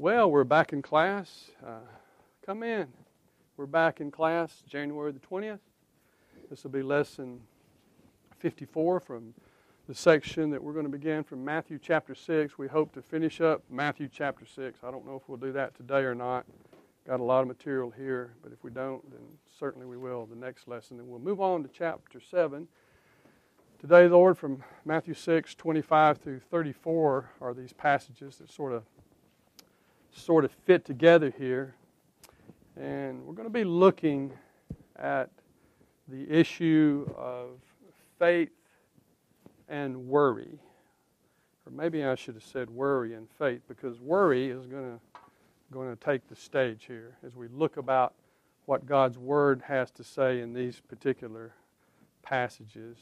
Well, we're back in class. Uh, come in. We're back in class January the 20th. This will be lesson 54 from the section that we're going to begin from Matthew chapter 6. We hope to finish up Matthew chapter 6. I don't know if we'll do that today or not. Got a lot of material here, but if we don't, then certainly we will the next lesson. Then we'll move on to chapter 7. Today, Lord, from Matthew 6, 25 through 34 are these passages that sort of sort of fit together here. And we're going to be looking at the issue of faith and worry. Or maybe I should have said worry and faith because worry is going to going to take the stage here as we look about what God's word has to say in these particular passages.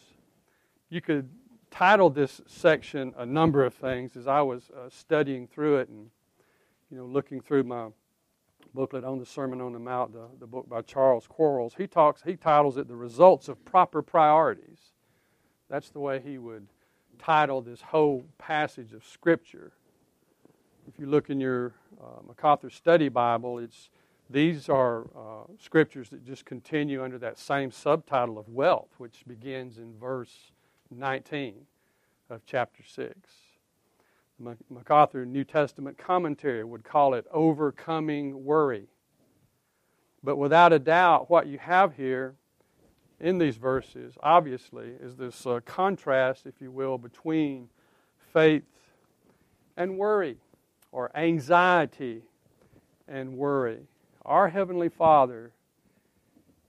You could title this section a number of things as I was uh, studying through it and you know, looking through my booklet on the Sermon on the Mount, the, the book by Charles Quarles, he talks, he titles it The Results of Proper Priorities. That's the way he would title this whole passage of Scripture. If you look in your uh, MacArthur Study Bible, it's these are uh, scriptures that just continue under that same subtitle of wealth, which begins in verse 19 of chapter 6. MacArthur New Testament commentary would call it overcoming worry. But without a doubt, what you have here in these verses, obviously, is this uh, contrast, if you will, between faith and worry, or anxiety and worry. Our Heavenly Father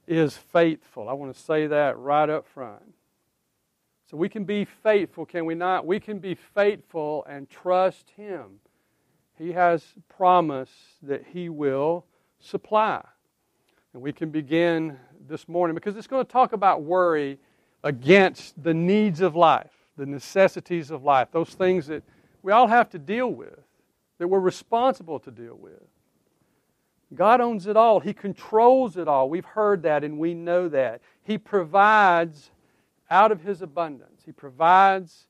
is faithful. I want to say that right up front. So we can be faithful, can we not? We can be faithful and trust Him. He has promised that He will supply. And we can begin this morning because it's going to talk about worry against the needs of life, the necessities of life, those things that we all have to deal with, that we're responsible to deal with. God owns it all. He controls it all. We've heard that and we know that. He provides out of his abundance. He provides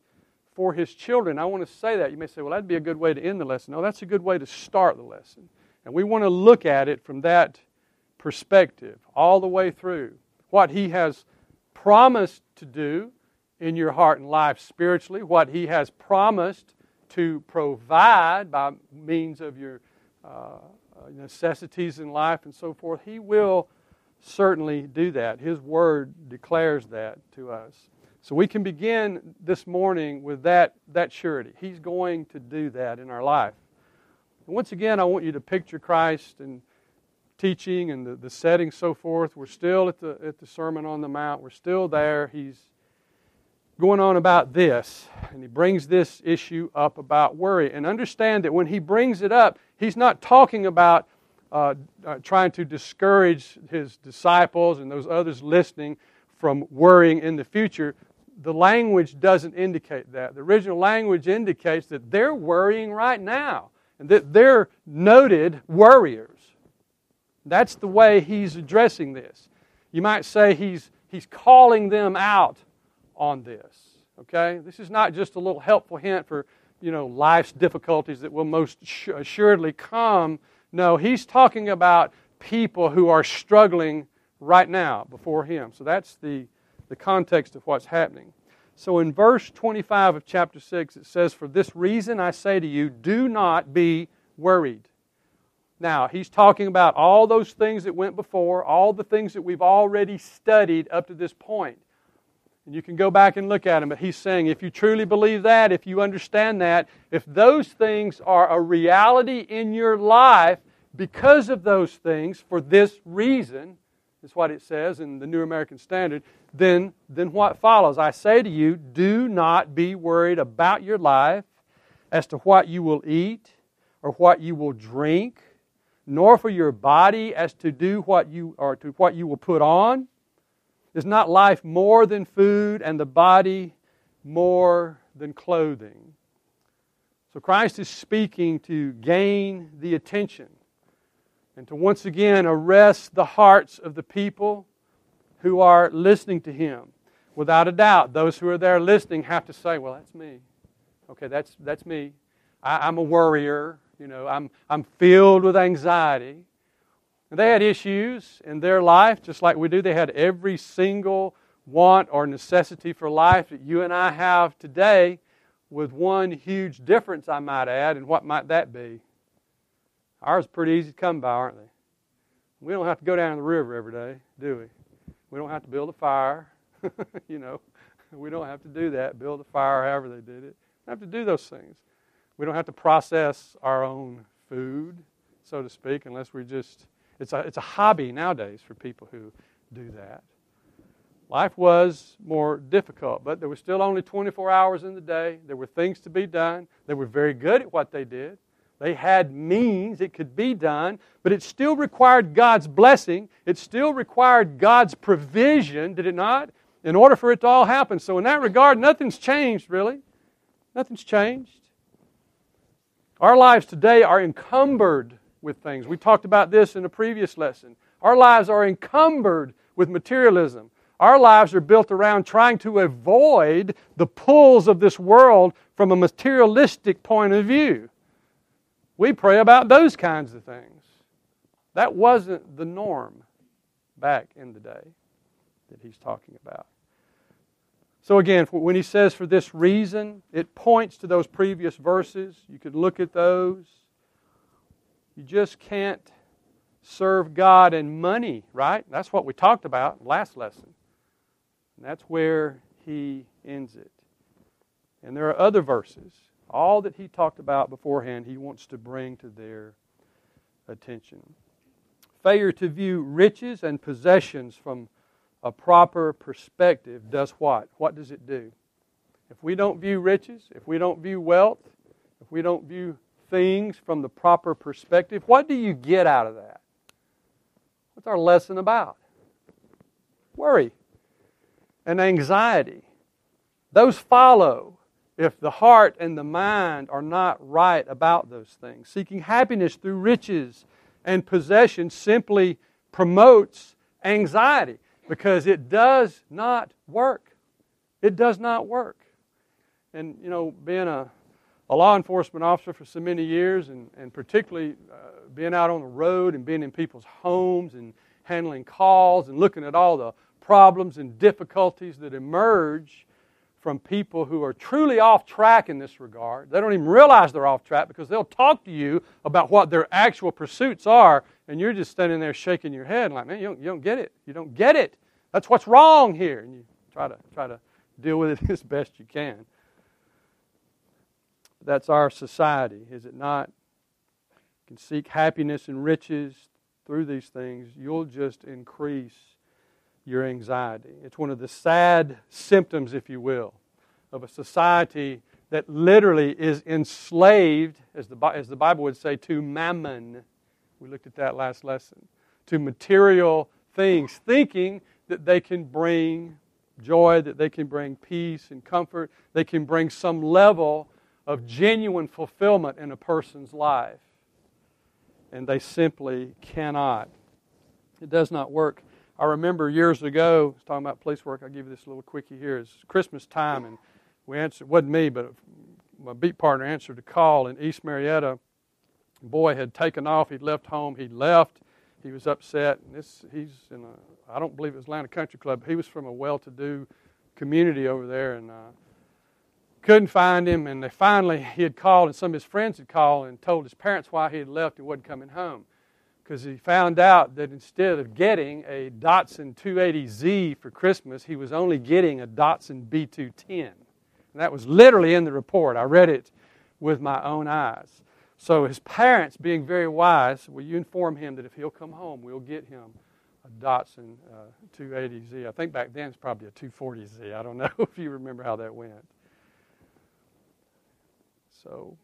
for his children. I want to say that. You may say, well, that'd be a good way to end the lesson. No, that's a good way to start the lesson. And we want to look at it from that perspective all the way through. What he has promised to do in your heart and life spiritually, what he has promised to provide by means of your uh, necessities in life and so forth, he will certainly do that. His word declares that to us. So we can begin this morning with that, that surety. He's going to do that in our life. And once again, I want you to picture Christ and teaching and the, the setting, so forth. We're still at the, at the Sermon on the Mount. We're still there. He's going on about this, and he brings this issue up about worry. And understand that when he brings it up, he's not talking about uh, uh, trying to discourage his disciples and those others listening from worrying in the future, the language doesn't indicate that. The original language indicates that they're worrying right now and that they're noted worriers. That's the way he's addressing this. You might say he's, he's calling them out on this. Okay? This is not just a little helpful hint for you know life's difficulties that will most assuredly come no, he's talking about people who are struggling right now before him. So that's the, the context of what's happening. So in verse 25 of chapter 6, it says, For this reason I say to you, do not be worried. Now, he's talking about all those things that went before, all the things that we've already studied up to this point. And you can go back and look at him, but he's saying if you truly believe that, if you understand that, if those things are a reality in your life because of those things, for this reason, is what it says in the New American Standard, then, then what follows? I say to you, do not be worried about your life as to what you will eat or what you will drink, nor for your body as to do what you or to what you will put on. Is not life more than food and the body more than clothing? So Christ is speaking to gain the attention and to once again arrest the hearts of the people who are listening to him. Without a doubt, those who are there listening have to say, Well, that's me. Okay, that's, that's me. I, I'm a worrier. You know, I'm, I'm filled with anxiety. They had issues in their life, just like we do. They had every single want or necessity for life that you and I have today, with one huge difference, I might add. And what might that be? Ours are pretty easy to come by, aren't they? We don't have to go down the river every day, do we? We don't have to build a fire. you know, we don't have to do that, build a fire however they did it. We don't have to do those things. We don't have to process our own food, so to speak, unless we just, it's a, it's a hobby nowadays for people who do that. Life was more difficult, but there was still only 24 hours in the day. There were things to be done. They were very good at what they did. They had means, it could be done, but it still required God's blessing. It still required God's provision, did it not? In order for it to all happen. So, in that regard, nothing's changed, really. Nothing's changed. Our lives today are encumbered with things. We talked about this in a previous lesson. Our lives are encumbered with materialism. Our lives are built around trying to avoid the pulls of this world from a materialistic point of view. We pray about those kinds of things. That wasn't the norm back in the day that he's talking about. So, again, when he says for this reason, it points to those previous verses. You could look at those. You just can't serve God and money, right? That's what we talked about last lesson. And that's where he ends it. And there are other verses. All that he talked about beforehand, he wants to bring to their attention. Failure to view riches and possessions from a proper perspective does what? What does it do? If we don't view riches, if we don't view wealth, if we don't view things from the proper perspective, what do you get out of that? What's our lesson about? Worry and anxiety. Those follow if the heart and the mind are not right about those things. Seeking happiness through riches and possession simply promotes anxiety because it does not work. It does not work. And, you know, being a, a law enforcement officer for so many years, and, and particularly uh, being out on the road and being in people's homes and handling calls and looking at all the problems and difficulties that emerge from people who are truly off track in this regard. They don't even realize they're off track because they'll talk to you about what their actual pursuits are, and you're just standing there shaking your head like, man, you don't, you don't get it. You don't get it. That's what's wrong here. And you try to try to deal with it as best you can. That's our society, is it not? You can seek happiness and riches through these things. You'll just increase your anxiety. It's one of the sad symptoms, if you will, of a society that literally is enslaved, as the, as the Bible would say, to mammon. We looked at that last lesson. To material things, thinking that they can bring joy, that they can bring peace and comfort, they can bring some level of genuine fulfillment in a person's life. And they simply cannot. It does not work. I remember years ago, talking about police work, I'll give you this little quickie here. It's Christmas time, and we answered, it wasn't me, but my beat partner answered a call in East Marietta. Boy had taken off, he'd left home, he'd left, he was upset. And this, he's in a, I don't believe it was Atlanta Country Club. He was from a well-to-do community over there, and uh, couldn't find him. And they finally, he had called, and some of his friends had called and told his parents why he had left and wasn't coming home because he found out that instead of getting a Datsun 280Z for Christmas, he was only getting a Datsun B210. And that was literally in the report. I read it with my own eyes. So his parents, being very wise, will you inform him that if he'll come home, we'll get him a Datsun uh, 280Z. I think back then it's probably a 240Z. I don't know if you remember how that went. So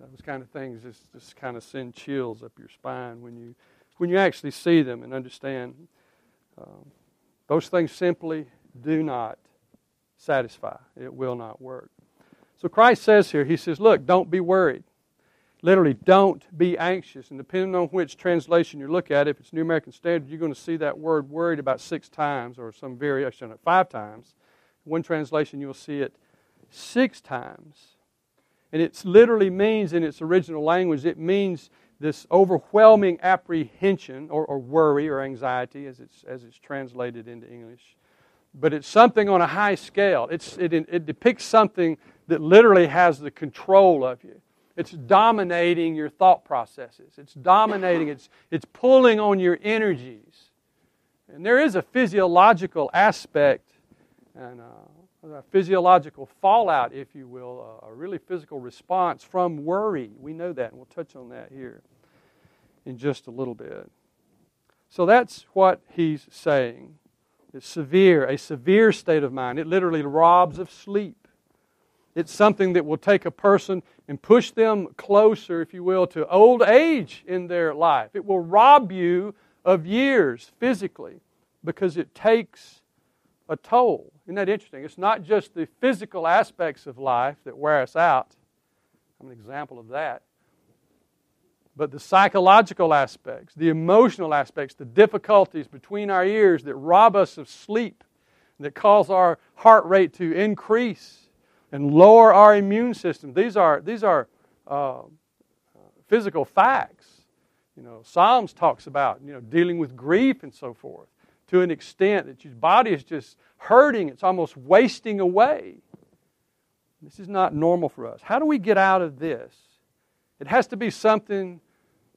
those kind of things just, just kind of send chills up your spine when you when you actually see them and understand. Um, those things simply do not satisfy. It will not work. So Christ says here, He says, Look, don't be worried. Literally, don't be anxious. And depending on which translation you look at, if it's New American Standard, you're going to see that word worried about six times or some variation of five times. One translation, you'll see it six times. And it literally means, in its original language, it means this overwhelming apprehension or, or worry or anxiety as it's, as it's translated into English. But it's something on a high scale. It's, it, it depicts something that literally has the control of you. It's dominating your thought processes. It's dominating, it's, it's pulling on your energies. And there is a physiological aspect and uh, a physiological fallout, if you will, a really physical response from worry. We know that, and we'll touch on that here in just a little bit. So that's what he's saying. It's severe, a severe state of mind. It literally robs of sleep. It's something that will take a person and push them closer, if you will, to old age in their life. It will rob you of years physically because it takes a toll. Isn't that interesting? It's not just the physical aspects of life that wear us out. I'm an example of that. But the psychological aspects, the emotional aspects, the difficulties between our ears that rob us of sleep, that cause our heart rate to increase and lower our immune system. These are, these are uh, physical facts. You know, Psalms talks about, you know, dealing with grief and so forth to an extent that your body is just hurting. It's almost wasting away. This is not normal for us. How do we get out of this? It has to be something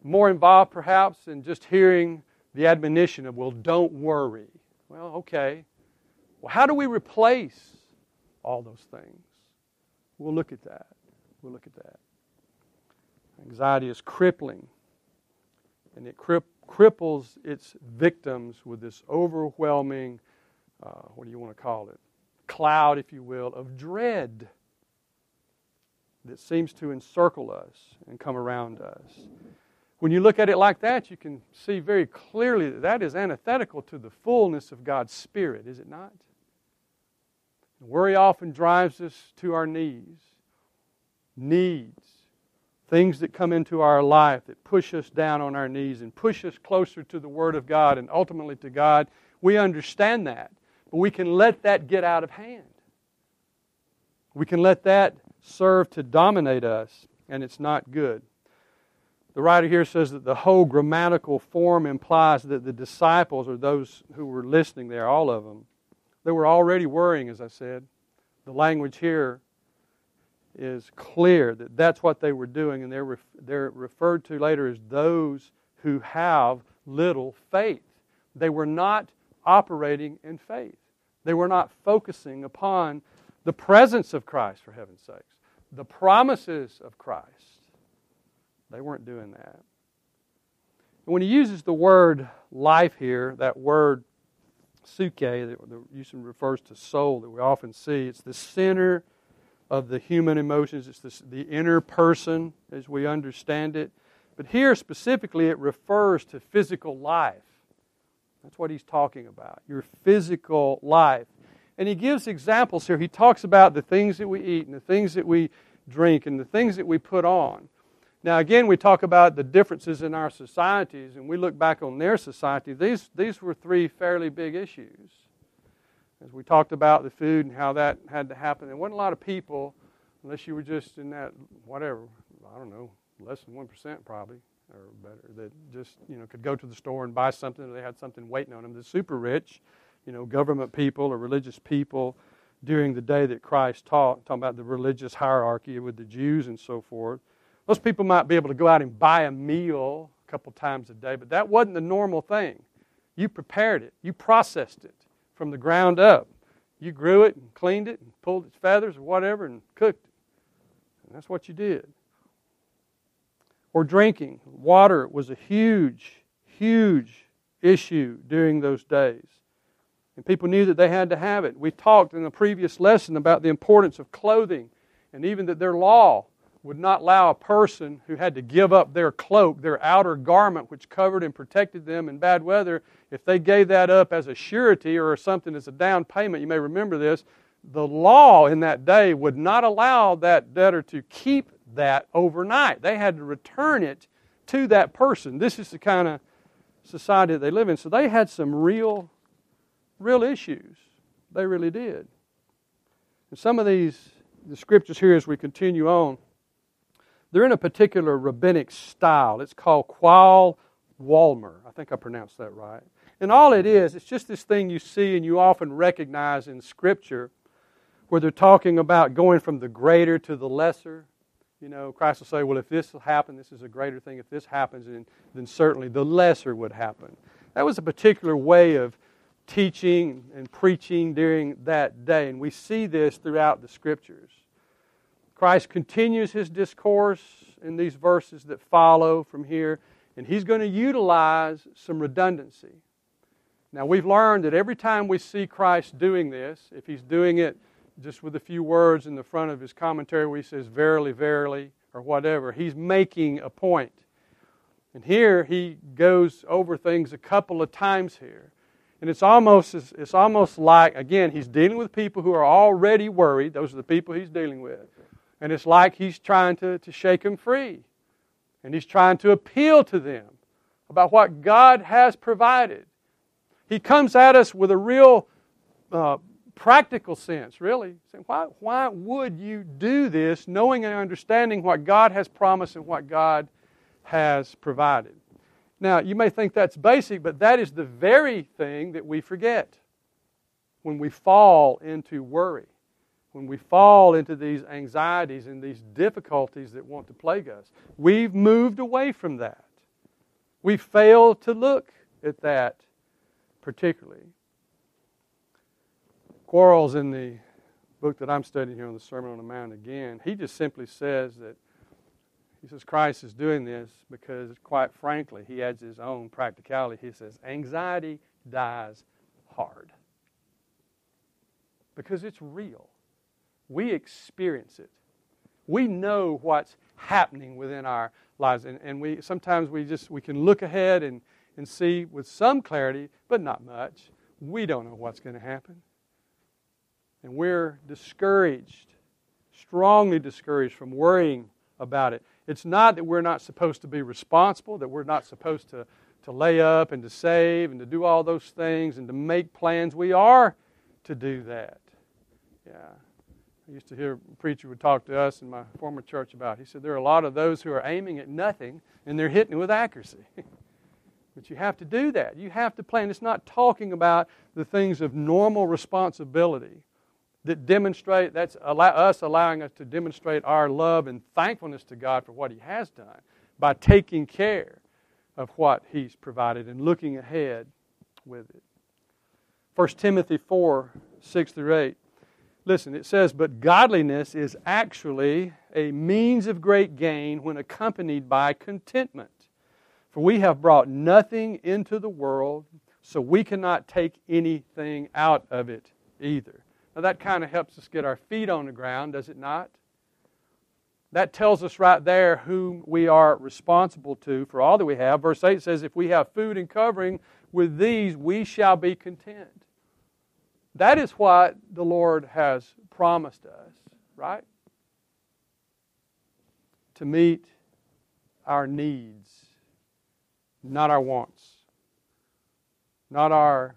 more involved, perhaps, than just hearing the admonition of, well, don't worry. Well, okay. Well, how do we replace all those things? We'll look at that. We'll look at that. Anxiety is crippling, and it cripples its victims with this overwhelming, uh, what do you want to call it? Cloud, if you will, of dread that seems to encircle us and come around us. When you look at it like that, you can see very clearly that that is antithetical to the fullness of God's Spirit, is it not? Worry often drives us to our knees, needs, things that come into our life that push us down on our knees and push us closer to the Word of God and ultimately to God. We understand that, but we can let that get out of hand. We can let that serve to dominate us, and it's not good. The writer here says that the whole grammatical form implies that the disciples, or those who were listening there, all of them, they were already worrying, as I said. The language here is clear that that's what they were doing, and they're, they're referred to later as those who have little faith. They were not operating in faith, they were not focusing upon the presence of Christ, for heaven's sakes, the promises of Christ. They weren't doing that. And when he uses the word life here, that word psyche, that usually refers to soul that we often see. It's the center of the human emotions. It's the, the inner person as we understand it. But here specifically, it refers to physical life. That's what he's talking about your physical life. And he gives examples here. He talks about the things that we eat and the things that we drink and the things that we put on. Now, again, we talk about the differences in our societies, and we look back on their society. These, these were three fairly big issues. As we talked about the food and how that had to happen, there wasn't a lot of people, unless you were just in that, whatever, I don't know, less than 1% probably, or better, that just, you know, could go to the store and buy something, or they had something waiting on them. The super rich, you know, government people or religious people during the day that Christ taught, talking about the religious hierarchy with the Jews and so forth most people might be able to go out and buy a meal a couple times a day, but that wasn't the normal thing. You prepared it, you processed it from the ground up. You grew it and cleaned it and pulled its feathers or whatever and cooked it. And that's what you did. Or drinking. Water was a huge, huge issue during those days. And people knew that they had to have it. We talked in a previous lesson about the importance of clothing and even that their law would not allow a person who had to give up their cloak, their outer garment, which covered and protected them in bad weather, if they gave that up as a surety or something as a down payment, you may remember this, the law in that day would not allow that debtor to keep that overnight. They had to return it to that person. This is the kind of society that they live in. So they had some real, real issues. They really did. And some of these, the scriptures here as we continue on, They're in a particular rabbinic style. It's called Qal Wahomer. I think I pronounced that right. And all it is, it's just this thing you see and you often recognize in Scripture where they're talking about going from the greater to the lesser. You know, Christ will say, well, if this will happen, this is a greater thing. If this happens, then, then certainly the lesser would happen. That was a particular way of teaching and preaching during that day. And we see this throughout the Scriptures. Christ continues his discourse in these verses that follow from here, and he's going to utilize some redundancy. Now, we've learned that every time we see Christ doing this, if he's doing it just with a few words in the front of his commentary where he says, Verily, verily, or whatever, he's making a point. And here he goes over things a couple of times here. And it's almost, it's almost like, again, he's dealing with people who are already worried. Those are the people he's dealing with. And it's like he's trying to, to shake them free. And he's trying to appeal to them about what God has provided. He comes at us with a real uh, practical sense, really. Saying, why, why would you do this knowing and understanding what God has promised and what God has provided? Now, you may think that's basic, but that is the very thing that we forget when we fall into worry, when we fall into these anxieties and these difficulties that want to plague us. We've moved away from that. We fail to look at that particularly. Quarles, in the book that I'm studying here on the Sermon on the Mount again, he just simply says that he says Christ is doing this because, quite frankly, he adds his own practicality. He says, anxiety dies hard. Because it's real. We experience it. We know what's happening within our lives. And, and we sometimes we just we can look ahead and and see with some clarity, but not much. We don't know what's going to happen. And we're discouraged, strongly discouraged from worrying about it. It's not that we're not supposed to be responsible, that we're not supposed to, to lay up and to save and to do all those things and to make plans. We are to do that. Yeah. I used to hear a preacher would talk to us in my former church about. He said there are a lot of those who are aiming at nothing and they're hitting with accuracy. But you have to do that. You have to plan. It's not talking about the things of normal responsibility that demonstrate, that's allow, us allowing us to demonstrate our love and thankfulness to God for what He has done by taking care of what He's provided and looking ahead with it. 1 Timothy 4 6 through 8. Listen, it says, But godliness is actually a means of great gain when accompanied by contentment. For we have brought nothing into the world, so we cannot take anything out of it either. Now, that kind of helps us get our feet on the ground, does it not? That tells us right there whom we are responsible to for all that we have. Verse 8 says, If we have food and covering, with these we shall be content. That is what the Lord has promised us, right? To meet our needs not our wants, not our,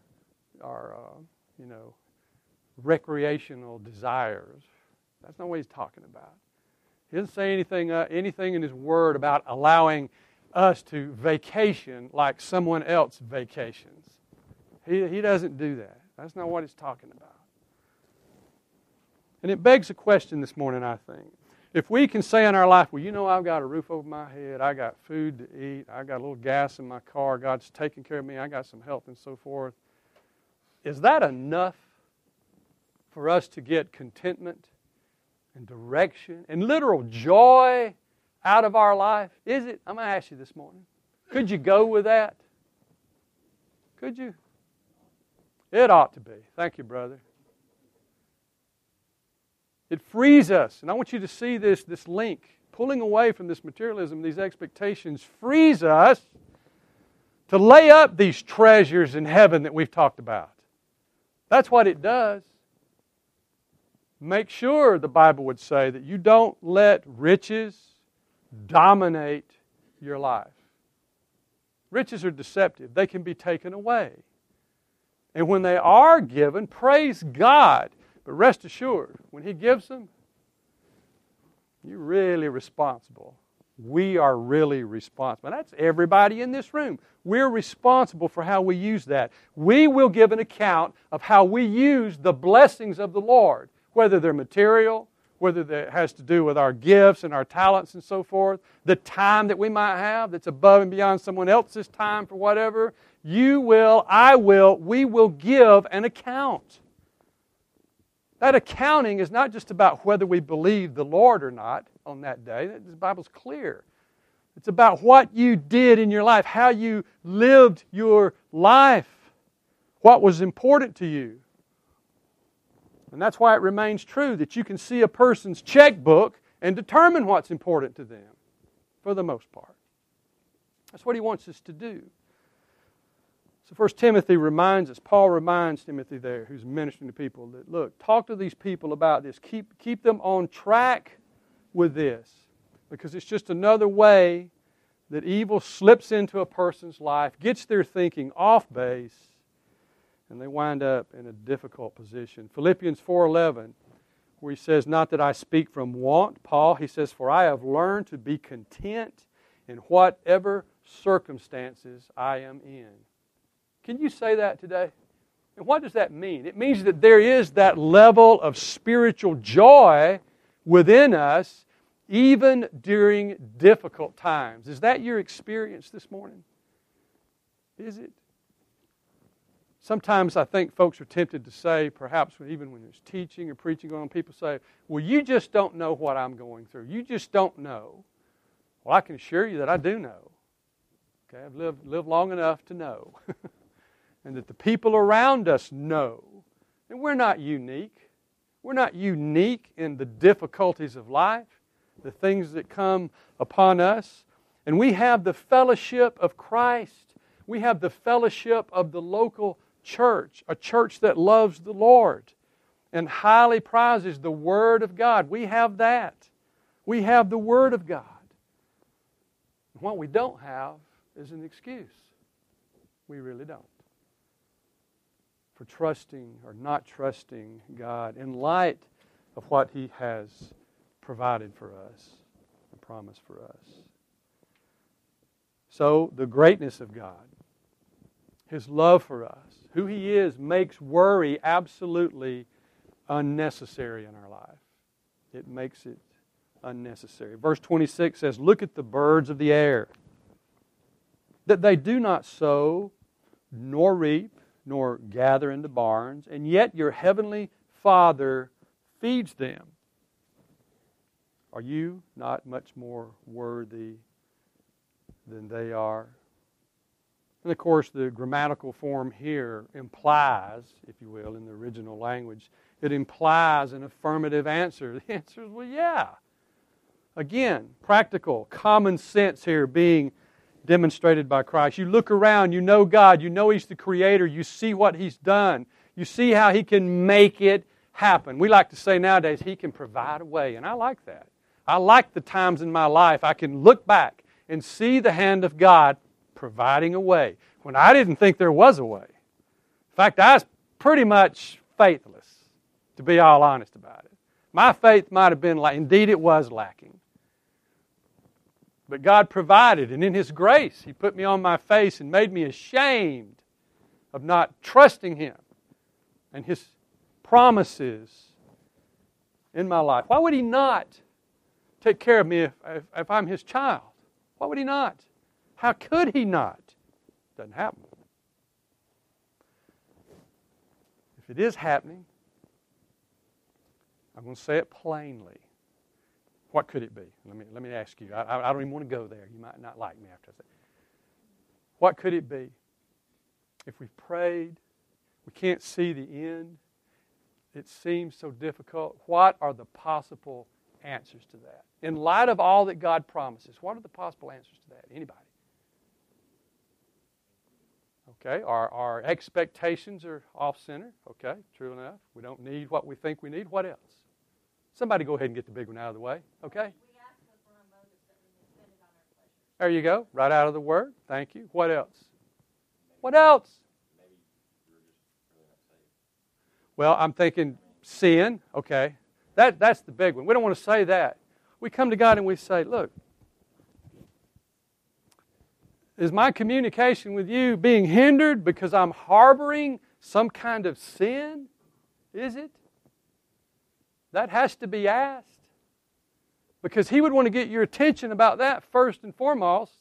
our uh, you know, recreational desires. That's not what he's talking about. He doesn't say anything, uh, anything in his word about allowing us to vacation like someone else vacations. He, he doesn't do that. That's not what he's talking about. And it begs a question this morning, I think if we can say in our life, well, you know, I've got a roof over my head, I got food to eat, I got a little gas in my car, God's taking care of me, I got some health and so forth, is that enough for us to get contentment and direction and literal joy out of our life? Is it? I'm going to ask you this morning. Could you go with that? Could you? It ought to be. Thank you, brother. It frees us. And I want you to see this, this link. Pulling away from this materialism, these expectations, frees us to lay up these treasures in heaven that we've talked about. That's what it does. Make sure, the Bible would say, that you don't let riches dominate your life. Riches are deceptive, they can be taken away. And when they are given, praise God. But rest assured, when He gives them, You're really responsible. We are really responsible. That's everybody in this room. We're responsible for how we use that. We will give an account of how we use the blessings of the Lord, whether they're material, whether that has to do with our gifts and our talents and so forth, the time that we might have that's above and beyond someone else's time for whatever. You will, I will, we will give an account. That accounting is not just about whether we believe the Lord or not on that day. The Bible's clear. It's about what you did in your life, how you lived your life, what was important to you. And that's why it remains true that you can see a person's checkbook and determine what's important to them, for the most part. That's what he wants us to do. So First Timothy reminds us, Paul reminds Timothy there, who's ministering to people, that look, talk to these people about this. Keep, keep them on track with this. Because it's just another way that evil slips into a person's life, gets their thinking off base, and they wind up in a difficult position. Philippians 4:11, where he says, "Not that I speak from want, Paul, he says, for I have learned to be content in whatever circumstances I am in." Can you say that today? And what does that mean? It means that there is that level of spiritual joy within us even during difficult times. Is that your experience this morning? Is it? Sometimes I think folks are tempted to say, perhaps even when there's teaching or preaching going on, people say, Well, you just don't know what I'm going through. You just don't know. Well, I can assure you that I do know. Okay, I've lived, lived long enough to know. and that the people around us know. that we're not unique. We're not unique in the difficulties of life, the things that come upon us. And we have the fellowship of Christ. We have the fellowship of the local church, a church that loves the Lord and highly prizes the Word of God. We have that. We have the Word of God. What we don't have is an excuse. We really don't. For trusting or not trusting God in light of what He has provided for us and promised for us. So, the greatness of God, His love for us, who He is makes worry absolutely unnecessary in our life. It makes it unnecessary. Verse 26 says, Look at the birds of the air, that they do not sow, nor reap, nor gather into barns, and yet your heavenly Father feeds them. Are you not much more worthy than they are? And of course, the grammatical form here implies, if you will, in the original language, it implies an affirmative answer. The answer is, well, yeah. Again, practical, common sense here being demonstrated by Christ. You look around, you know God, you know He's the Creator, you see what He's done, you see how He can make it happen. We like to say nowadays, He can provide a way, and I like that. I like the times in my life I can look back and see the hand of God providing a way when I didn't think there was a way. In fact, I was pretty much faithless, to be all honest about it. My faith might have been, like, indeed, it was lacking. But God provided, and in His grace, He put me on my face and made me ashamed of not trusting Him and His promises in my life. Why would He not take care of me if, if, if I'm His child? Why would He not? How could he not? Doesn't happen. If it is happening, I'm going to say it plainly. What could it be? Let me, let me ask you. I, I don't even want to go there. You might not like me after I say What could it be? If we've prayed, we can't see the end, it seems so difficult. What are the possible answers to that? In light of all that God promises, what are the possible answers to that? Anybody? Okay, our, our expectations are off center. Okay, true enough. We don't need what we think we need. What else? Somebody go ahead and get the big one out of the way. Okay? There you go. Right out of the word. Thank you. What else? What else? Well, I'm thinking sin. Okay. That, that's the big one. We don't want to say that. we come to God and we say, Look, is my communication with you being hindered because I'm harboring some kind of sin? Is it? That has to be asked. Because he would want to get your attention about that first and foremost.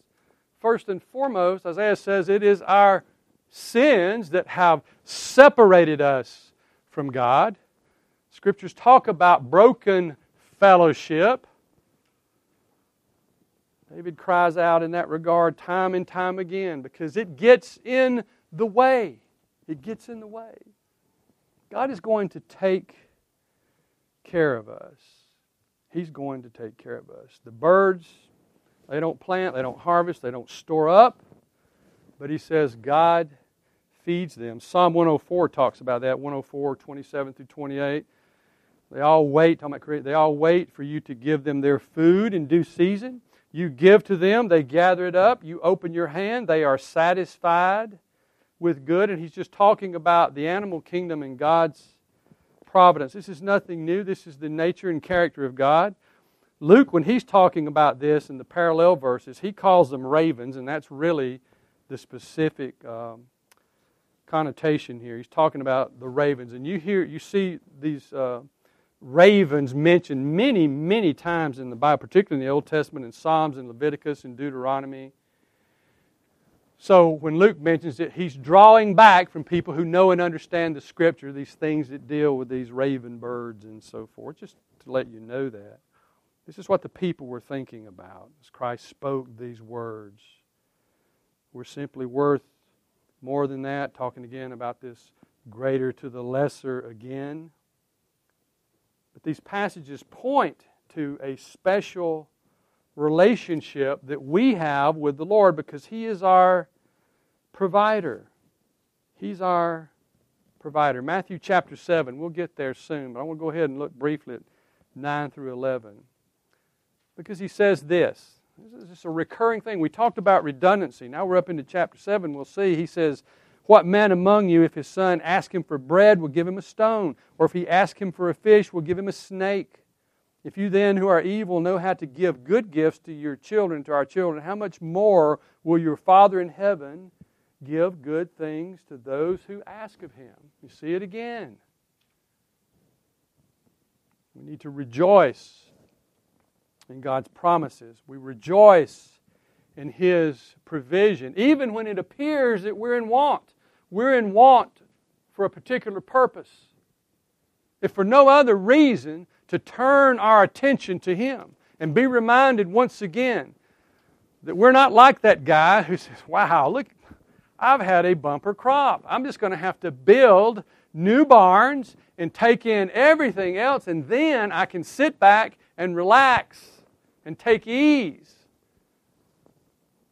First and foremost, Isaiah says, it is our sins that have separated us from God. Scriptures talk about broken fellowship. David cries out in that regard time and time again because it gets in the way. It gets in the way. God is going to take care of us. He's going to take care of us. The birds, they don't plant, they don't harvest, they don't store up, but He says God feeds them. Psalm 104 talks about that, 104, 27 through 28. They all wait, talking about they all wait for you to give them their food in due season. You give to them, they gather it up. You open your hand, they are satisfied with good. And he's just talking about the animal kingdom and God's providence. This is nothing new. This is the nature and character of God. Luke, when he's talking about this in the parallel verses, he calls them ravens, and that's really the specific um, connotation here. He's talking about the ravens, and you hear, you see these uh, ravens mentioned many, many times in the Bible, particularly in the Old Testament, in Psalms, and Leviticus, and Deuteronomy. So when Luke mentions it, he's drawing back from people who know and understand the Scripture, these things that deal with these raven birds and so forth, just to let you know that. This is what the people were thinking about as Christ spoke these words. We're simply worth more than that, talking again about this greater to the lesser again. But these passages point to a special relationship that we have with the Lord because He is our provider. He's our provider. Matthew chapter 7, we'll get there soon, but I want to go ahead and look briefly at 9 through 11. Because He says this. This is a recurring thing. We talked about redundancy. Now we're up into chapter 7. We'll see. He says, What man among you, if his son ask him for bread, will give him a stone? Or if he ask him for a fish, will give him a snake? If you then, who are evil, know how to give good gifts to your children, to our children, how much more will your Father in heaven give good things to those who ask of him? You see it again. We need to rejoice in God's promises. We rejoice in His provision, even when it appears that we're in want. We're in want for a particular purpose. If for no other reason to turn our attention to Him and be reminded once again that we're not like that guy who says, Wow, look, I've had a bumper crop. I'm just going to have to build new barns and take in everything else, and then I can sit back and relax and take ease.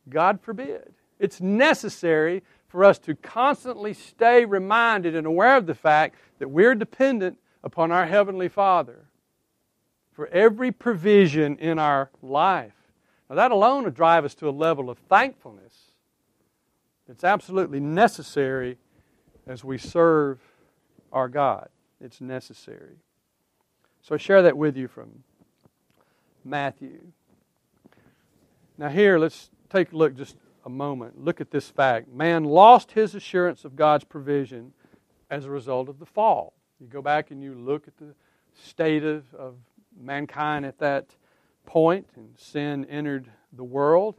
God forbid. It's necessary for us to constantly stay reminded and aware of the fact that we're dependent upon our Heavenly Father for every provision in our life. Now, that alone would drive us to a level of thankfulness. It's absolutely necessary as we serve our God. It's necessary. So I share that with you from Matthew. Now, here, let's take a look just a moment. Look at this fact. Man lost his assurance of God's provision as a result of the fall. You go back and you look at the state of, of mankind at that point, and sin entered the world,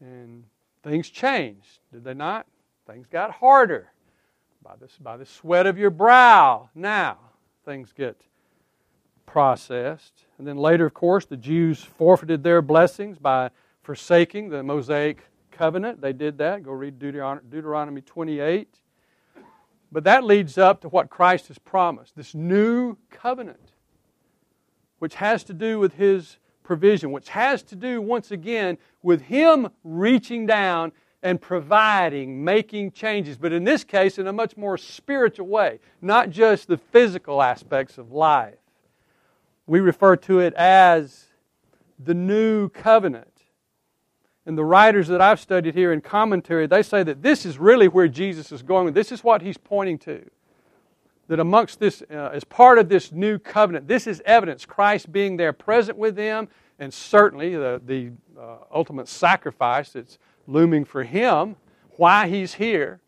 and things changed, did they not? Things got harder. By the, by the sweat of your brow, now things get processed. And then later, of course, the Jews forfeited their blessings by forsaking the Mosaic covenant. They did that. Go read Deuteronomy 28. But that leads up to what Christ has promised this new covenant which has to do with His provision, which has to do, once again, with Him reaching down and providing, making changes, but in this case, in a much more spiritual way, not just the physical aspects of life. We refer to it as the new covenant. And the writers that I've studied here in commentary, they say that this is really where Jesus is going. This is what he's pointing to that amongst this, uh, as part of this new covenant, this is evidence, Christ being there present with them, and certainly the, the uh, ultimate sacrifice that's looming for him, why he's here,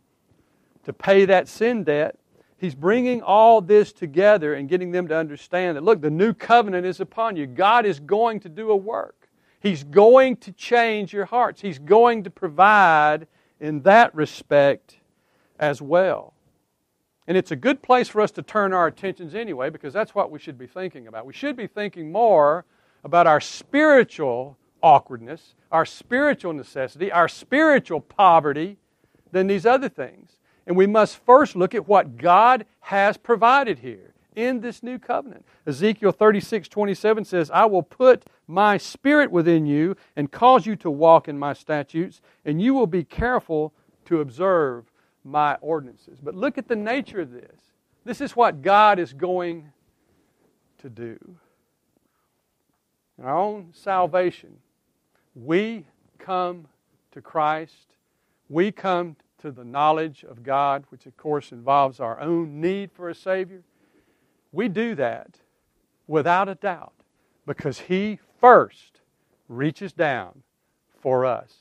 to pay that sin debt. He's bringing all this together and getting them to understand that, look, the new covenant is upon you. God is going to do a work. He's going to change your hearts. He's going to provide in that respect as well. And it's a good place for us to turn our attentions anyway, because that's what we should be thinking about. We should be thinking more about our spiritual awkwardness, our spiritual necessity, our spiritual poverty than these other things. And we must first look at what God has provided here in this new covenant. Ezekiel 36 27 says, I will put my spirit within you and cause you to walk in my statutes, and you will be careful to observe my ordinances. But look at the nature of this. This is what God is going to do. In our own salvation, we come to Christ. We come to the knowledge of God, which of course involves our own need for a Savior. We do that without a doubt because He first reaches down for us.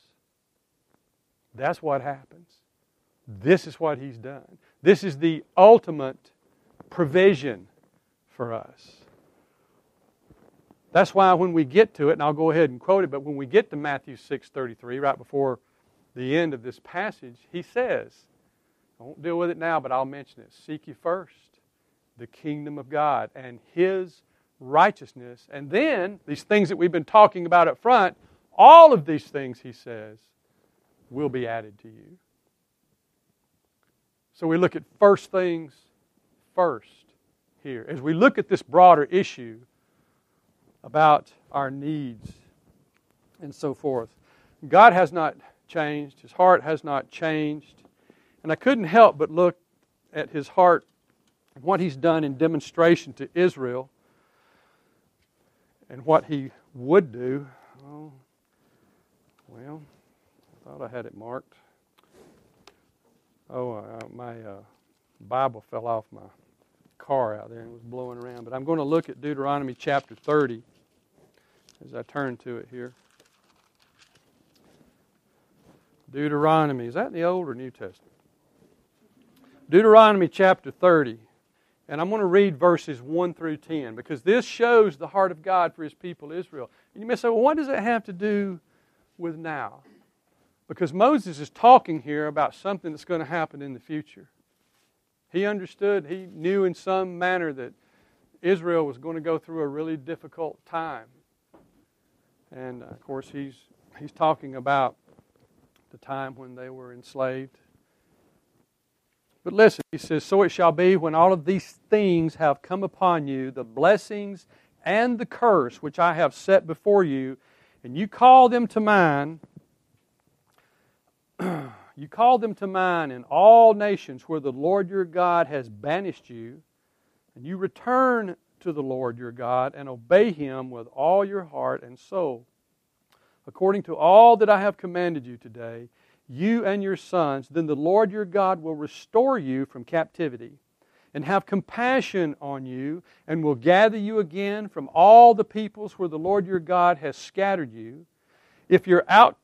That's what happens. This is what He's done. This is the ultimate provision for us. That's why when we get to it, and I'll go ahead and quote it, but when we get to Matthew 6:33, right before the end of this passage, he says, I won't deal with it now, but I'll mention it. Seek ye first the kingdom of God and his righteousness. And then these things that we've been talking about up front, all of these things, he says, will be added to you. So we look at first things first here. As we look at this broader issue about our needs and so forth, God has not changed, His heart has not changed. And I couldn't help but look at His heart what He's done in demonstration to Israel and what He would do. Oh, well, I thought I had it marked. Oh, uh, my uh, Bible fell off my car out there and was blowing around. But I'm going to look at Deuteronomy chapter 30 as I turn to it here. Deuteronomy. Is that in the Old or New Testament? Deuteronomy chapter 30. And I'm going to read verses 1 through 10 because this shows the heart of God for his people Israel. And you may say, well, what does that have to do with now? Because Moses is talking here about something that's going to happen in the future. He understood, he knew in some manner that Israel was going to go through a really difficult time. And uh, of course, he's, he's talking about the time when they were enslaved. But listen, he says, So it shall be when all of these things have come upon you, the blessings and the curse which I have set before you, and you call them to mind, you call them to mind in all nations where the Lord your God has banished you, and you return to the Lord your God and obey him with all your heart and soul. According to all that I have commanded you today, you and your sons, then the Lord your God will restore you from captivity and have compassion on you and will gather you again from all the peoples where the Lord your God has scattered you. If you're out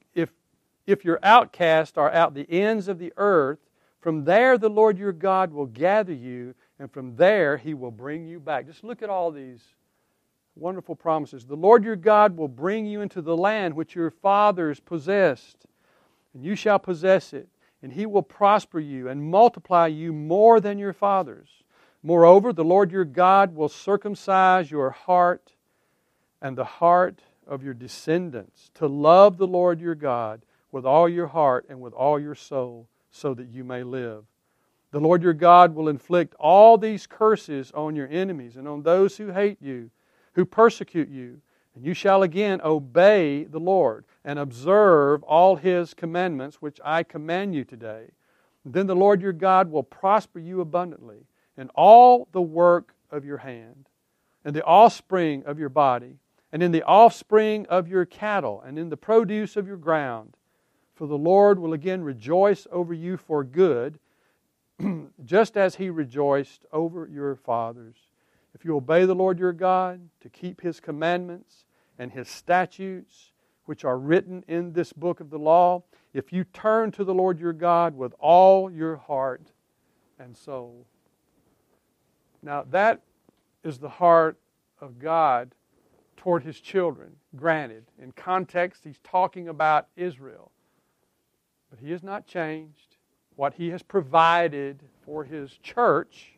if your outcasts are out the ends of the earth, from there the Lord your God will gather you, and from there he will bring you back. Just look at all these wonderful promises. The Lord your God will bring you into the land which your fathers possessed, and you shall possess it, and he will prosper you and multiply you more than your fathers. Moreover, the Lord your God will circumcise your heart and the heart of your descendants to love the Lord your God with all your heart and with all your soul, so that you may live. The Lord your God will inflict all these curses on your enemies and on those who hate you, who persecute you. And you shall again obey the Lord and observe all his commandments, which I command you today. then the Lord your God will prosper you abundantly in all the work of your hand, and the offspring of your body, and in the offspring of your cattle, and in the produce of your ground for the Lord will again rejoice over you for good, just as he rejoiced over your fathers. If you obey the Lord your God to keep his commandments and his statutes, which are written in this book of the law, if you turn to the Lord your God with all your heart and soul. Now, that is the heart of God toward his children. Granted, in context, he's talking about Israel. But he has not changed. What he has provided for his church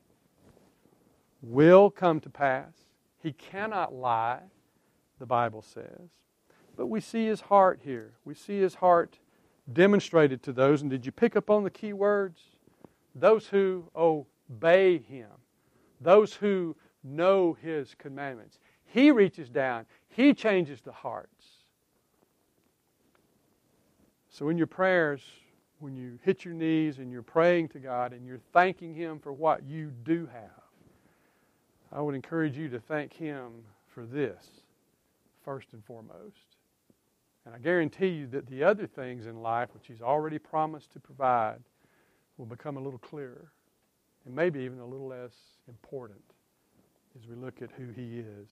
will come to pass. He cannot lie, the Bible says. But we see his heart here. We see his heart demonstrated to those. And did you pick up on the key words? Those who obey him, those who know his commandments. He reaches down, he changes the hearts. So in your prayers, when you hit your knees and you're praying to God and you're thanking him for what you do have, I would encourage you to thank Him for this, first and foremost. And I guarantee you that the other things in life, which He's already promised to provide, will become a little clearer and maybe even a little less important as we look at who He is.